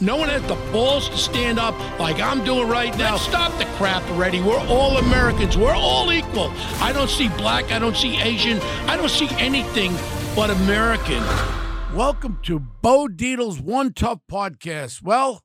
No one has the balls to stand up like I'm doing right now. Stop the crap already. We're all Americans. We're all equal. I don't see black. I don't see Asian. I don't see anything but American. Welcome to Bo Dietl's One Tough Podcast. Well,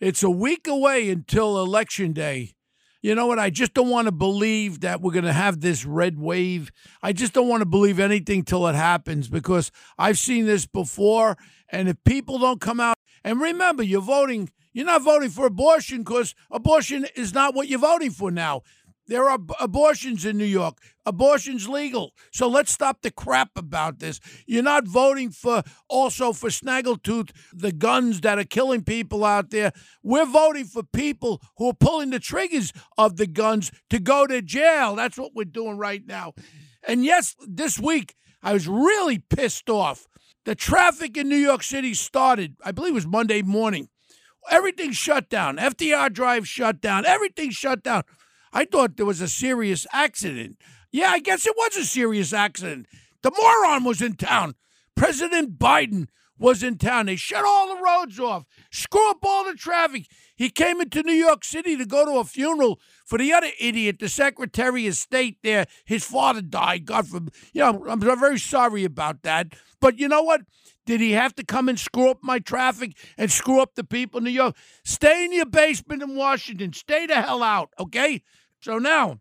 it's a week away until Election Day. You know what? I just don't want to believe that we're going to have this red wave. I just don't want to believe anything till it happens because I've seen this before. And if people don't come out, and remember, you're voting, you're not voting for abortion because abortion is not what you're voting for now. There are abortions in New York. Abortion's legal. So let's stop the crap about this. You're not voting for also for Snaggletooth, the guns that are killing people out there. We're voting for people who are pulling the triggers of the guns to go to jail. That's what we're doing right now. And yes, this week I was really pissed off. The traffic in New York City started, I believe it was Monday morning. Everything shut down. FDR Drive shut down. Everything shut down. I thought there was a serious accident. Yeah, I guess it was a serious accident. The moron was in town. President Biden was in town. They shut all the roads off, screw up all the traffic. He came into New York City to go to a funeral for the other idiot, the Secretary of State there. His father died. God forbid. You know, I'm very sorry about that. But you know what? Did he have to come and screw up my traffic and screw up the people in New York? Stay in your basement in Washington. Stay the hell out, okay? So now,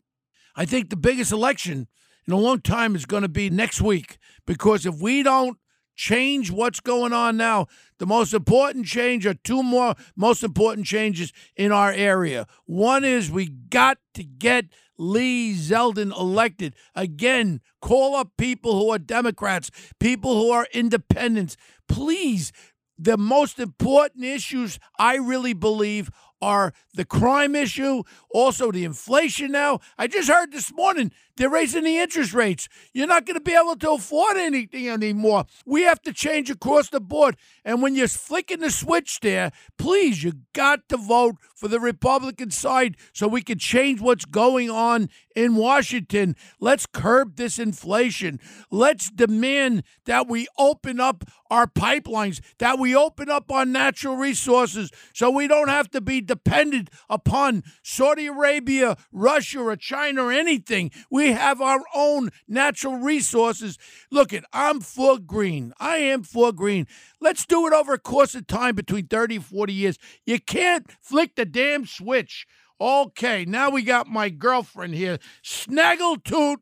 I think the biggest election in a long time is going to be next week because if we don't change what's going on now, the most important change are two more most important changes in our area. One is we got to get Lee Zeldin elected. Again, call up people who are Democrats, people who are independents. Please, the most important issues, I really believe, are the crime issue, also the inflation now. I just heard this morning they're raising the interest rates. You're not going to be able to afford anything anymore. We have to change across the board. And when you're flicking the switch there, please, you got to vote for the Republican side so we can change what's going on in Washington. Let's curb this inflation. Let's demand that we open up our pipelines, that we open up our natural resources so we don't have to be dependent upon Saudi Arabia, Russia, or China or anything. We have our own natural resources. Look at I'm for green. I am for green. Let's do it over a course of time between 30 and 40 years. You can't flick the damn switch. Okay, now we got my girlfriend here, Snaggletooth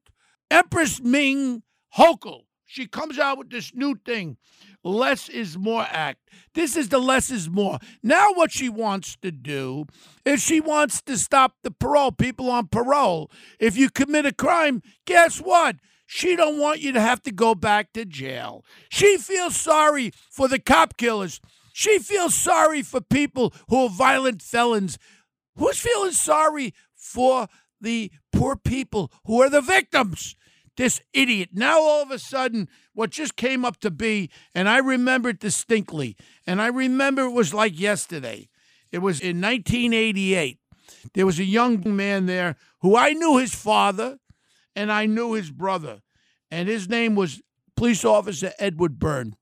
Empress Ming Hochul. She comes out with this new thing less is more act. This is the less is more. Now, what she wants to do is she wants to stop the parole, people on parole. If you commit a crime, guess what? She don't want you to have to go back to jail. She feels sorry for the cop killers. She feels sorry for people who are violent felons. Who's feeling sorry for the poor people who are the victims? this idiot. Now all of a sudden, what just came up to be, and I remember it distinctly, and I remember it was like yesterday. It was in 1988. There was a young man there who I knew his father and I knew his brother, and his name was Police Officer Edward Byrne.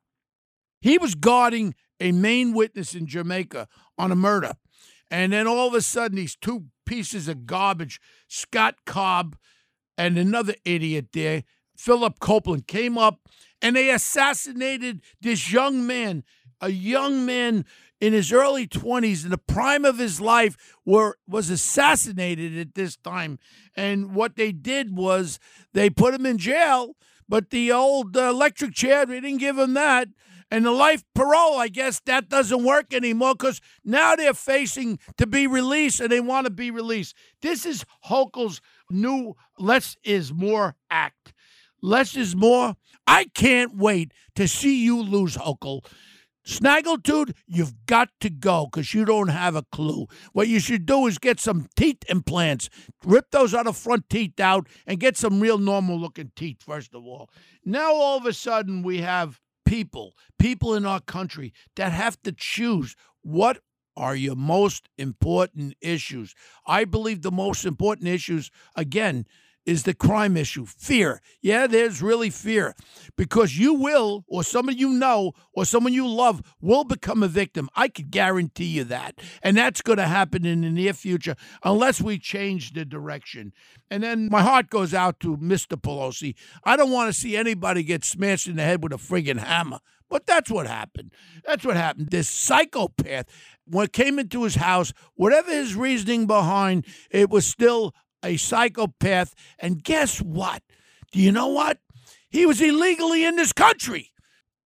He was guarding a main witness in Jamaica on a murder. And then all of a sudden, these two pieces of garbage, Scott Cobb and another idiot there, Philip Copeland, came up and they assassinated this young man, a young man in his early 20s in the prime of his life were was assassinated at this time and what they did was they put him in jail but the old uh, electric chair they didn't give him that and the life parole i guess that doesn't work anymore because now they're facing to be released and they want to be released this is hochul's new less is more act. Less is more. I can't wait to see you lose, Hochul. Snaggletooth, you've got to go because you don't have a clue. What you should do is get some teeth implants, rip those other front teeth out, and get some real normal looking teeth, first of all. Now, all of a sudden, we have people, people in our country that have to choose what are your most important issues. I believe the most important issues, again, is the crime issue fear. Yeah, there's really fear because you will, or someone you know, or someone you love will become a victim. I could guarantee you that. And that's going to happen in the near future unless we change the direction. And then my heart goes out to Mr. Pelosi. I don't want to see anybody get smashed in the head with a friggin' hammer. But that's what happened. That's what happened. This psychopath, when it came into his house, whatever his reasoning behind, it was still a psychopath. And guess what? Do you know what? He was illegally in this country.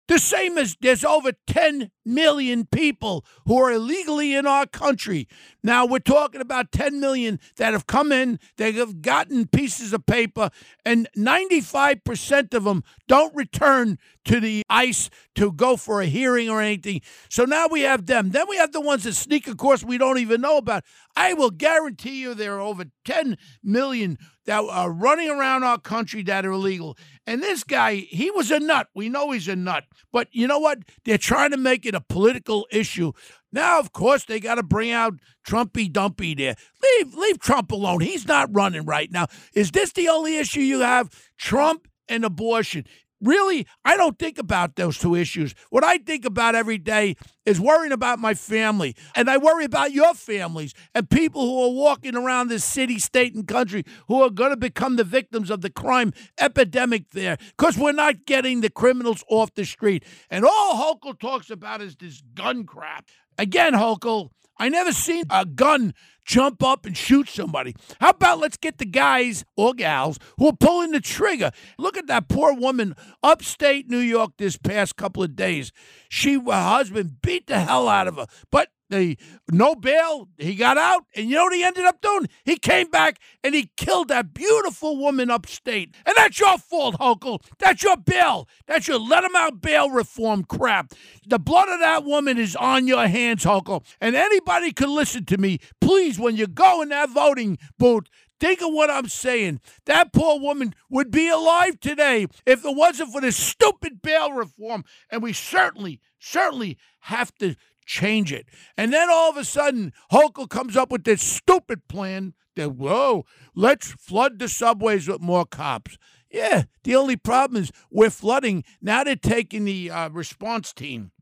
The same as there's over 10 million people who are illegally in our country. Now, we're talking about 10 million that have come in, they have gotten pieces of paper, and 95% of them don't return to the ICE to go for a hearing or anything. So now we have them. Then we have the ones that sneak of course, we don't even know about. I will guarantee you there are over 10 million that are uh, running around our country that are illegal. And this guy, he was a nut. We know he's a nut. But you know what? They're trying to make it a political issue. Now, of course, they got to bring out Trumpy Dumpy there. Leave, leave Trump alone. He's not running right now. Is this the only issue you have? Trump and abortion really, I don't think about those two issues. What I think about every day is worrying about my family. And I worry about your families and people who are walking around this city, state, and country who are going to become the victims of the crime epidemic there because we're not getting the criminals off the street. And all Hochul talks about is this gun crap. Again, Hochul, I never seen a gun jump up and shoot somebody. How about let's get the guys or gals who are pulling the trigger? Look at that poor woman upstate New York this past couple of days. She, her husband beat the hell out of her, but no bail. He got out, and you know what he ended up doing? He came back and he killed that beautiful woman upstate. And that's your fault, Hochul. That's your bail. That's your let him out bail reform crap. The blood of that woman is on your hands, Hochul. And anybody can listen to me. Please, when you go in that voting booth, Think of what I'm saying. That poor woman would be alive today if it wasn't for this stupid bail reform. And we certainly, certainly have to change it. And then all of a sudden, Hochul comes up with this stupid plan that, whoa, let's flood the subways with more cops. Yeah, the only problem is we're flooding. Now they're taking the uh, response team.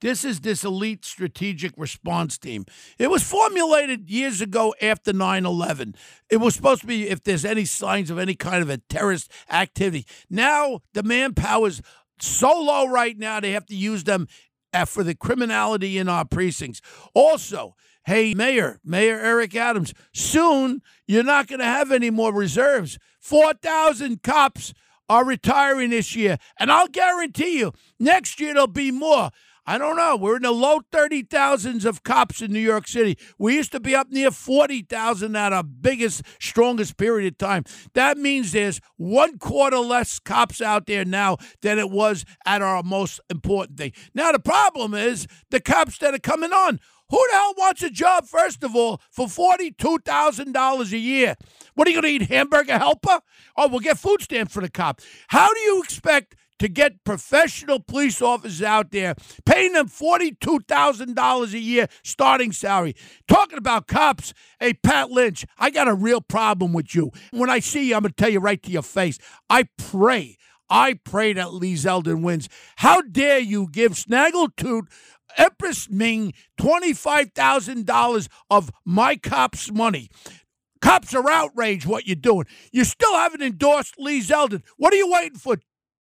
This is this elite strategic response team. It was formulated years ago after 9 11. It was supposed to be if there's any signs of any kind of a terrorist activity. Now the manpower is so low right now, they have to use them Uh, for the criminality in our precincts. Also, hey, Mayor, Mayor Eric Adams, soon you're not going to have any more reserves. 4,000 cops are retiring this year. And I'll guarantee you, next year there'll be more. I don't know. We're in the low 30,000s of cops in New York City. We used to be up near 40,000 at our biggest, strongest period of time. That means there's one quarter less cops out there now than it was at our most important thing. Now, the problem is the cops that are coming on. Who the hell wants a job, first of all, for $42,000 a year? What are you going to eat, hamburger helper? Oh, we'll get food stamps for the cop. How do you expect to get professional police officers out there, paying them $42,000 a year starting salary. Talking about cops, hey, Pat Lynch, I got a real problem with you. When I see you, I'm going to tell you right to your face. I pray, I pray that Lee Zeldin wins. How dare you give Snaggletooth Empress Ming $25,000 of my cops' money. Cops are outraged what you're doing. You still haven't endorsed Lee Zeldin. What are you waiting for?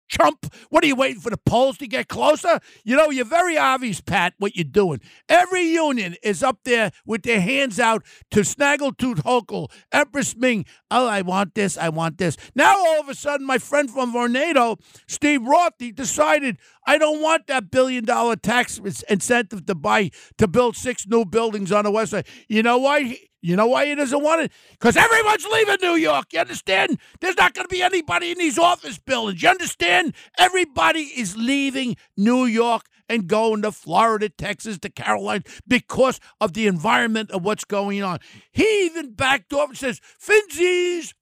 Chump. What are you waiting for the polls to get closer? You know, you're very obvious, Pat, what you're doing. Every union is up there with their hands out to Snaggletooth Hochul, Empress Ming. Oh, I want this, I want this. Now all of a sudden, my friend from Vornado, Steve Roth, he decided I don't want that billion dollar tax incentive to buy to build six new buildings on the west side. You know why? You know why he doesn't want it? Because everyone's leaving New York. You understand? There's not going to be anybody in these office buildings. You understand? Everybody is leaving New York and going to Florida, Texas, to Carolina because of the environment of what's going on. He even backed off and says, Finzies,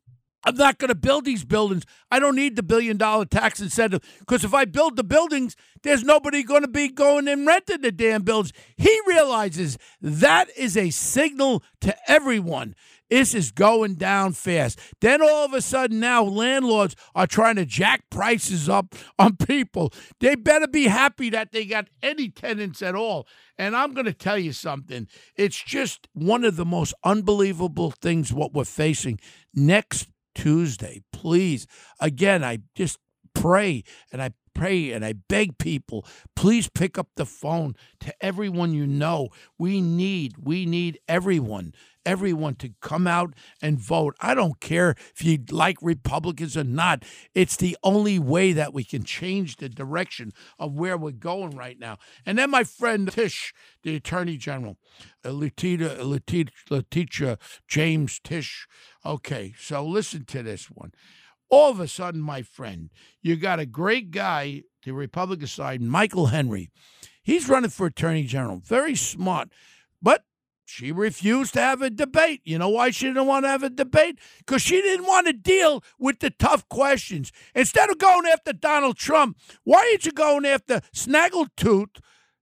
I'm not going to build these buildings. I don't need the billion dollar tax incentive because if I build the buildings, there's nobody going to be going and renting the damn buildings. He realizes that is a signal to everyone. This is going down fast. Then all of a sudden, now landlords are trying to jack prices up on people. They better be happy that they got any tenants at all. And I'm going to tell you something. It's just one of the most unbelievable things what we're facing next Tuesday. Please, again, I just pray and I pray and I beg people, please pick up the phone to everyone you know. We need, we need everyone, everyone to come out and vote. I don't care if you like Republicans or not. It's the only way that we can change the direction of where we're going right now. And then my friend Tish, the Attorney General, uh, Letitia, Letitia, Letitia James Tish. Okay, so listen to this one. All of a sudden, my friend, you got a great guy, the Republican side, Michael Henry. He's running for Attorney General. Very smart. But she refused to have a debate. You know why she didn't want to have a debate? Because she didn't want to deal with the tough questions. Instead of going after Donald Trump, why aren't you going after Snaggletooth,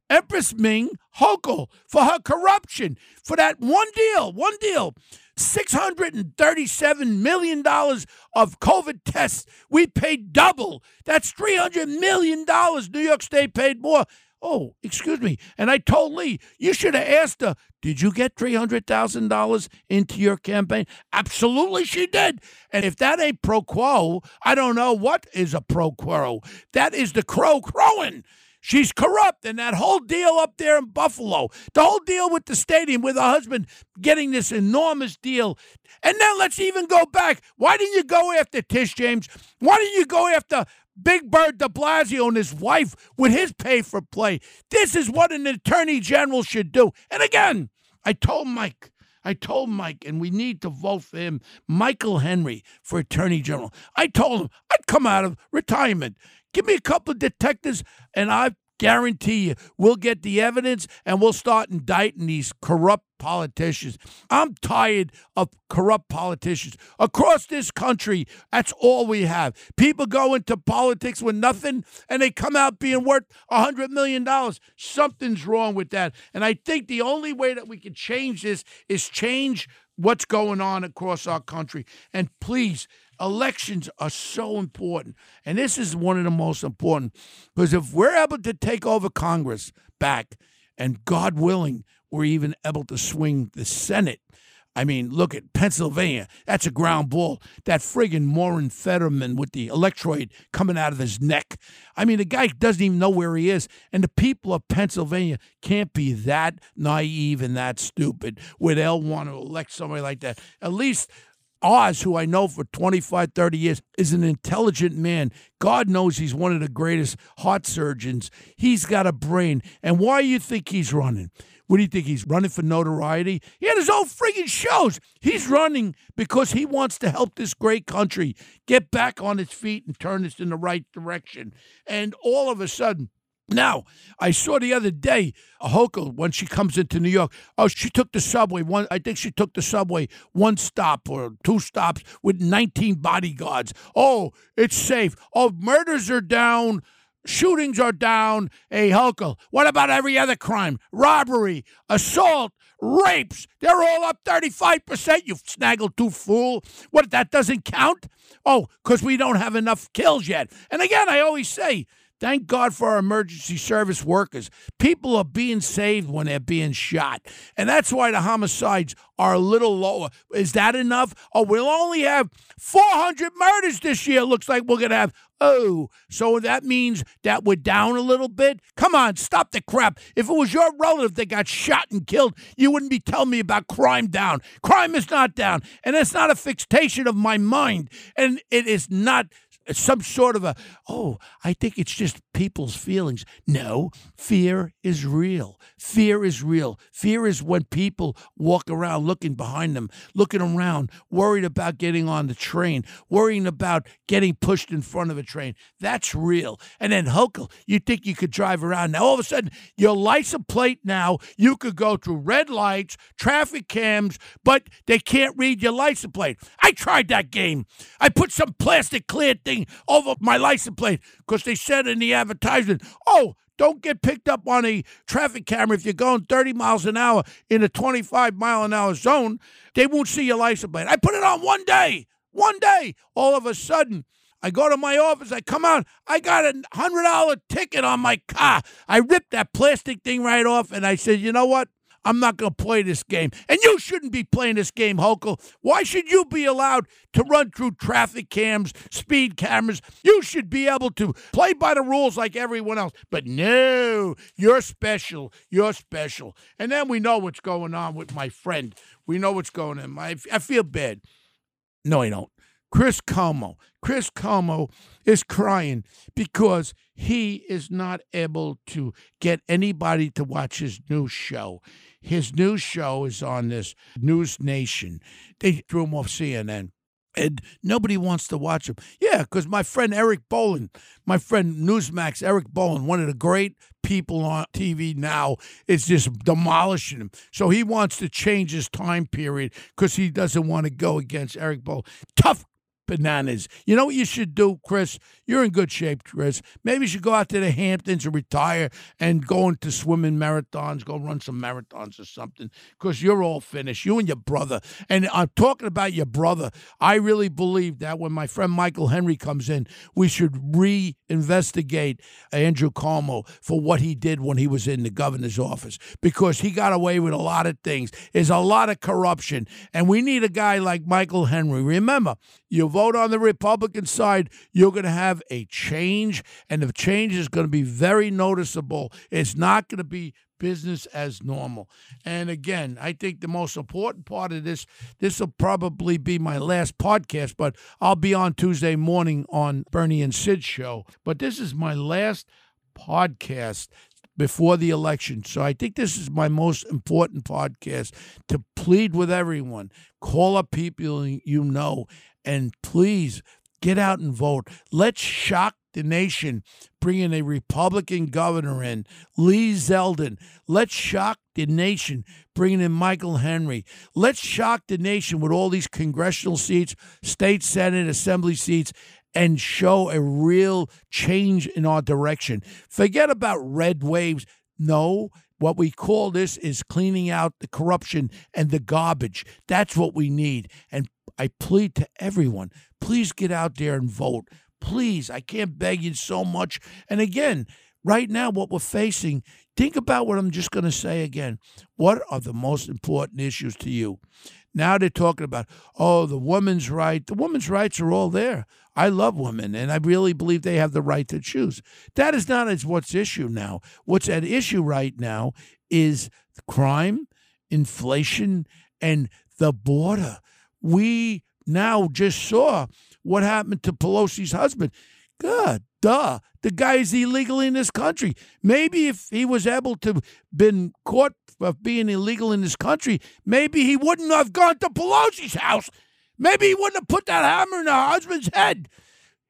Empress Ming Hochul for her corruption? For that one deal, one deal. $637 million of COVID tests. We paid double. That's $300 million. New York State paid more. Oh, excuse me. And I told Lee, you should have asked her, did you get $300,000 into your campaign? Absolutely, she did. And if that ain't pro quo, I don't know what is a pro quo. That is the crow crowing. She's corrupt. And that whole deal up there in Buffalo, the whole deal with the stadium, with her husband getting this enormous deal. And then let's even go back. Why didn't you go after Tish James? Why didn't you go after Big Bird de Blasio and his wife with his pay for play? This is what an attorney general should do. And again, I told Mike. I told Mike, and we need to vote for him, Michael Henry, for Attorney General. I told him I'd come out of retirement, Give me a couple of detectives, and I guarantee you we'll get the evidence and we'll start indicting these corrupt politicians. I'm tired of corrupt politicians across this country. That's all we have. People go into politics with nothing and they come out being worth a $100 million. Something's wrong with that. And I think the only way that we can change this is change what's going on across our country. And please, elections are so important. And this is one of the most important because if we're able to take over Congress back, and God willing, we're even able to swing the Senate. I mean, look at Pennsylvania. That's a ground ball. That friggin' Morin Fetterman with the electrode coming out of his neck. I mean, the guy doesn't even know where he is. And the people of Pennsylvania can't be that naive and that stupid where they'll want to elect somebody like that. At least Oz, who I know for 25, 30 years, is an intelligent man. God knows he's one of the greatest heart surgeons. He's got a brain. And why do you think he's running? What do you think? He's running for notoriety? He had his own friggin' shows. He's running because he wants to help this great country get back on its feet and turn us in the right direction. And all of a sudden, now, I saw the other day a Hochul when she comes into New York. Oh, she took the subway. One, I think she took the subway one stop or two stops with 19 bodyguards. Oh, it's safe. Oh, murders are down. Shootings are down. Hey, Hochul, what about every other crime? Robbery, assault, rapes. They're all up 35%, you snaggletooth fool. What, that doesn't count? Oh, because we don't have enough kills yet. And again, I always say, Thank God for our emergency service workers. People are being saved when they're being shot. And that's why the homicides are a little lower. Is that enough? Oh, we'll only have 400 murders this year. Looks like we're going to have. Oh, so that means that we're down a little bit? Come on, stop the crap. If it was your relative that got shot and killed, you wouldn't be telling me about crime down. Crime is not down. And it's not a fixation of my mind. And it is not some sort of a, oh, I think it's just people's feelings. No, fear is real. Fear is real. Fear is when people walk around looking behind them, looking around, worried about getting on the train, worrying about getting pushed in front of a train. That's real. And then, Hochul, you think you could drive around. Now, all of a sudden, your license plate now, you could go through red lights, traffic cams, but they can't read your license plate. I tried that game. I put some plastic clear over my license plate because they said in the advertisement, oh, don't get picked up on a traffic camera if you're going 30 miles an hour in a 25 mile an hour zone. They won't see your license plate. I put it on one day. One day. All of a sudden, I go to my office, I come out, I got a hundred dollar ticket on my car. I ripped that plastic thing right off and I said, you know what? I'm not going to play this game. And you shouldn't be playing this game, Hochul. Why should you be allowed to run through traffic cams, speed cameras? You should be able to play by the rules like everyone else. But no, you're special. You're special. And then we know what's going on with my friend. We know what's going on. I, I feel bad. No, I don't. Chris Cuomo. Chris Cuomo is crying because he is not able to get anybody to watch his new show. His new show is on this News Nation. They threw him off CNN. And nobody wants to watch him. Yeah, because my friend Eric Bolling, my friend Newsmax Eric Bolling, one of the great people on TV now, is just demolishing him. So he wants to change his time period because he doesn't want to go against Eric Bolling. Tough bananas. You know what you should do, Chris? You're in good shape, Chris. Maybe you should go out to the Hamptons and retire and go into swimming marathons, go run some marathons or something, because you're all finished. You and your brother. And I'm talking about your brother. I really believe that when my friend Michael Henry comes in, we should reinvestigate Andrew Cuomo for what he did when he was in the governor's office, because he got away with a lot of things. There's a lot of corruption, and we need a guy like Michael Henry. Remember, you vote on the Republican side, you're going to have a change, and the change is going to be very noticeable. It's not going to be business as normal. And again, I think the most important part of this, this will probably be my last podcast, but I'll be on Tuesday morning on Bernie and Sid show. But this is my last podcast before the election. So I think this is my most important podcast to plead with everyone. Call up people you know and please get out and vote. Let's shock the nation, bringing a Republican governor in, Lee Zeldin. Let's shock the nation, bringing in Michael Henry. Let's shock the nation with all these congressional seats, state senate, assembly seats, and show a real change in our direction. Forget about red waves. No, what we call this is cleaning out the corruption and the garbage. That's what we need. And I plead to everyone please get out there and vote. Please, I can't beg you so much. And again, right now, what we're facing, think about what I'm just going to say again. What are the most important issues to you? Now they're talking about, oh, the woman's right. The woman's rights are all there. I love women, and I really believe they have the right to choose. That is not as what's issue now. What's at issue right now is crime, inflation, and the border. We now just saw what happened to Pelosi's husband. God, duh. The guy is illegal in this country. Maybe if he was able to been caught for being illegal in this country, maybe he wouldn't have gone to Pelosi's house. Maybe he wouldn't have put that hammer in her husband's head.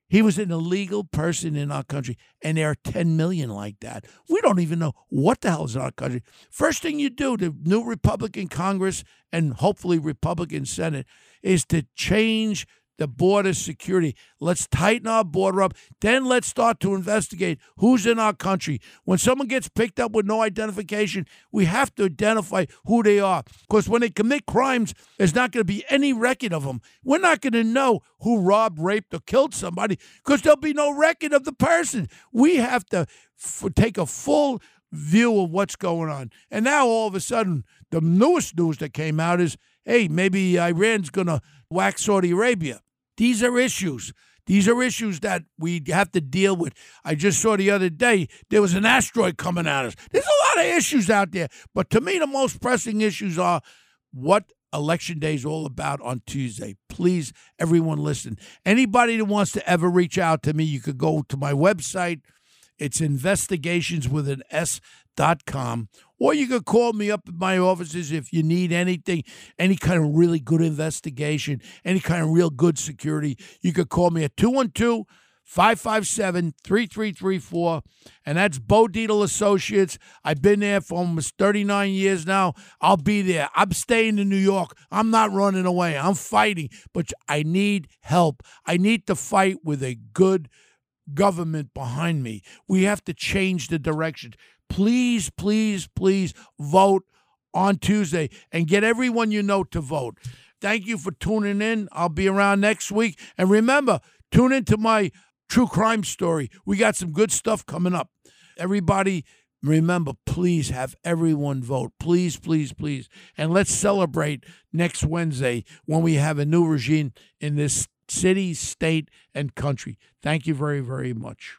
He was an illegal person in our country, and there are 10 million like that. We don't even know what the hell is in our country. First thing you do, the new Republican Congress and hopefully Republican Senate, is to change the border security. Let's tighten our border up. Then let's start to investigate who's in our country. When someone gets picked up with no identification, we have to identify who they are. Because when they commit crimes, there's not going to be any record of them. We're not going to know who robbed, raped, or killed somebody because there'll be no record of the person. We have to f- take a full view of what's going on. And now all of a sudden, the newest news that came out is hey, maybe Iran's going to whack Saudi Arabia. These are issues. These are issues that we have to deal with. I just saw the other day there was an asteroid coming at us. There's a lot of issues out there, but to me, the most pressing issues are what Election Day is all about on Tuesday. Please, everyone, listen. Anybody that wants to ever reach out to me, you could go to my website. It's investigations with an S dot com, or you could call me up at my offices if you need anything, any kind of really good investigation, any kind of real good security. You could call me at 212 557 3334. And that's Bo Dietl Associates. I've been there for almost 39 years now. I'll be there. I'm staying in New York. I'm not running away. I'm fighting, but I need help. I need to fight with a good government behind me. We have to change the direction. Please, please, please vote on Tuesday and get everyone you know to vote. Thank you for tuning in. I'll be around next week. And remember, tune into my true crime story. We got some good stuff coming up. Everybody, remember, please have everyone vote. Please, please, please. And let's celebrate next Wednesday when we have a new regime in this city, state, and country. Thank you very, very much.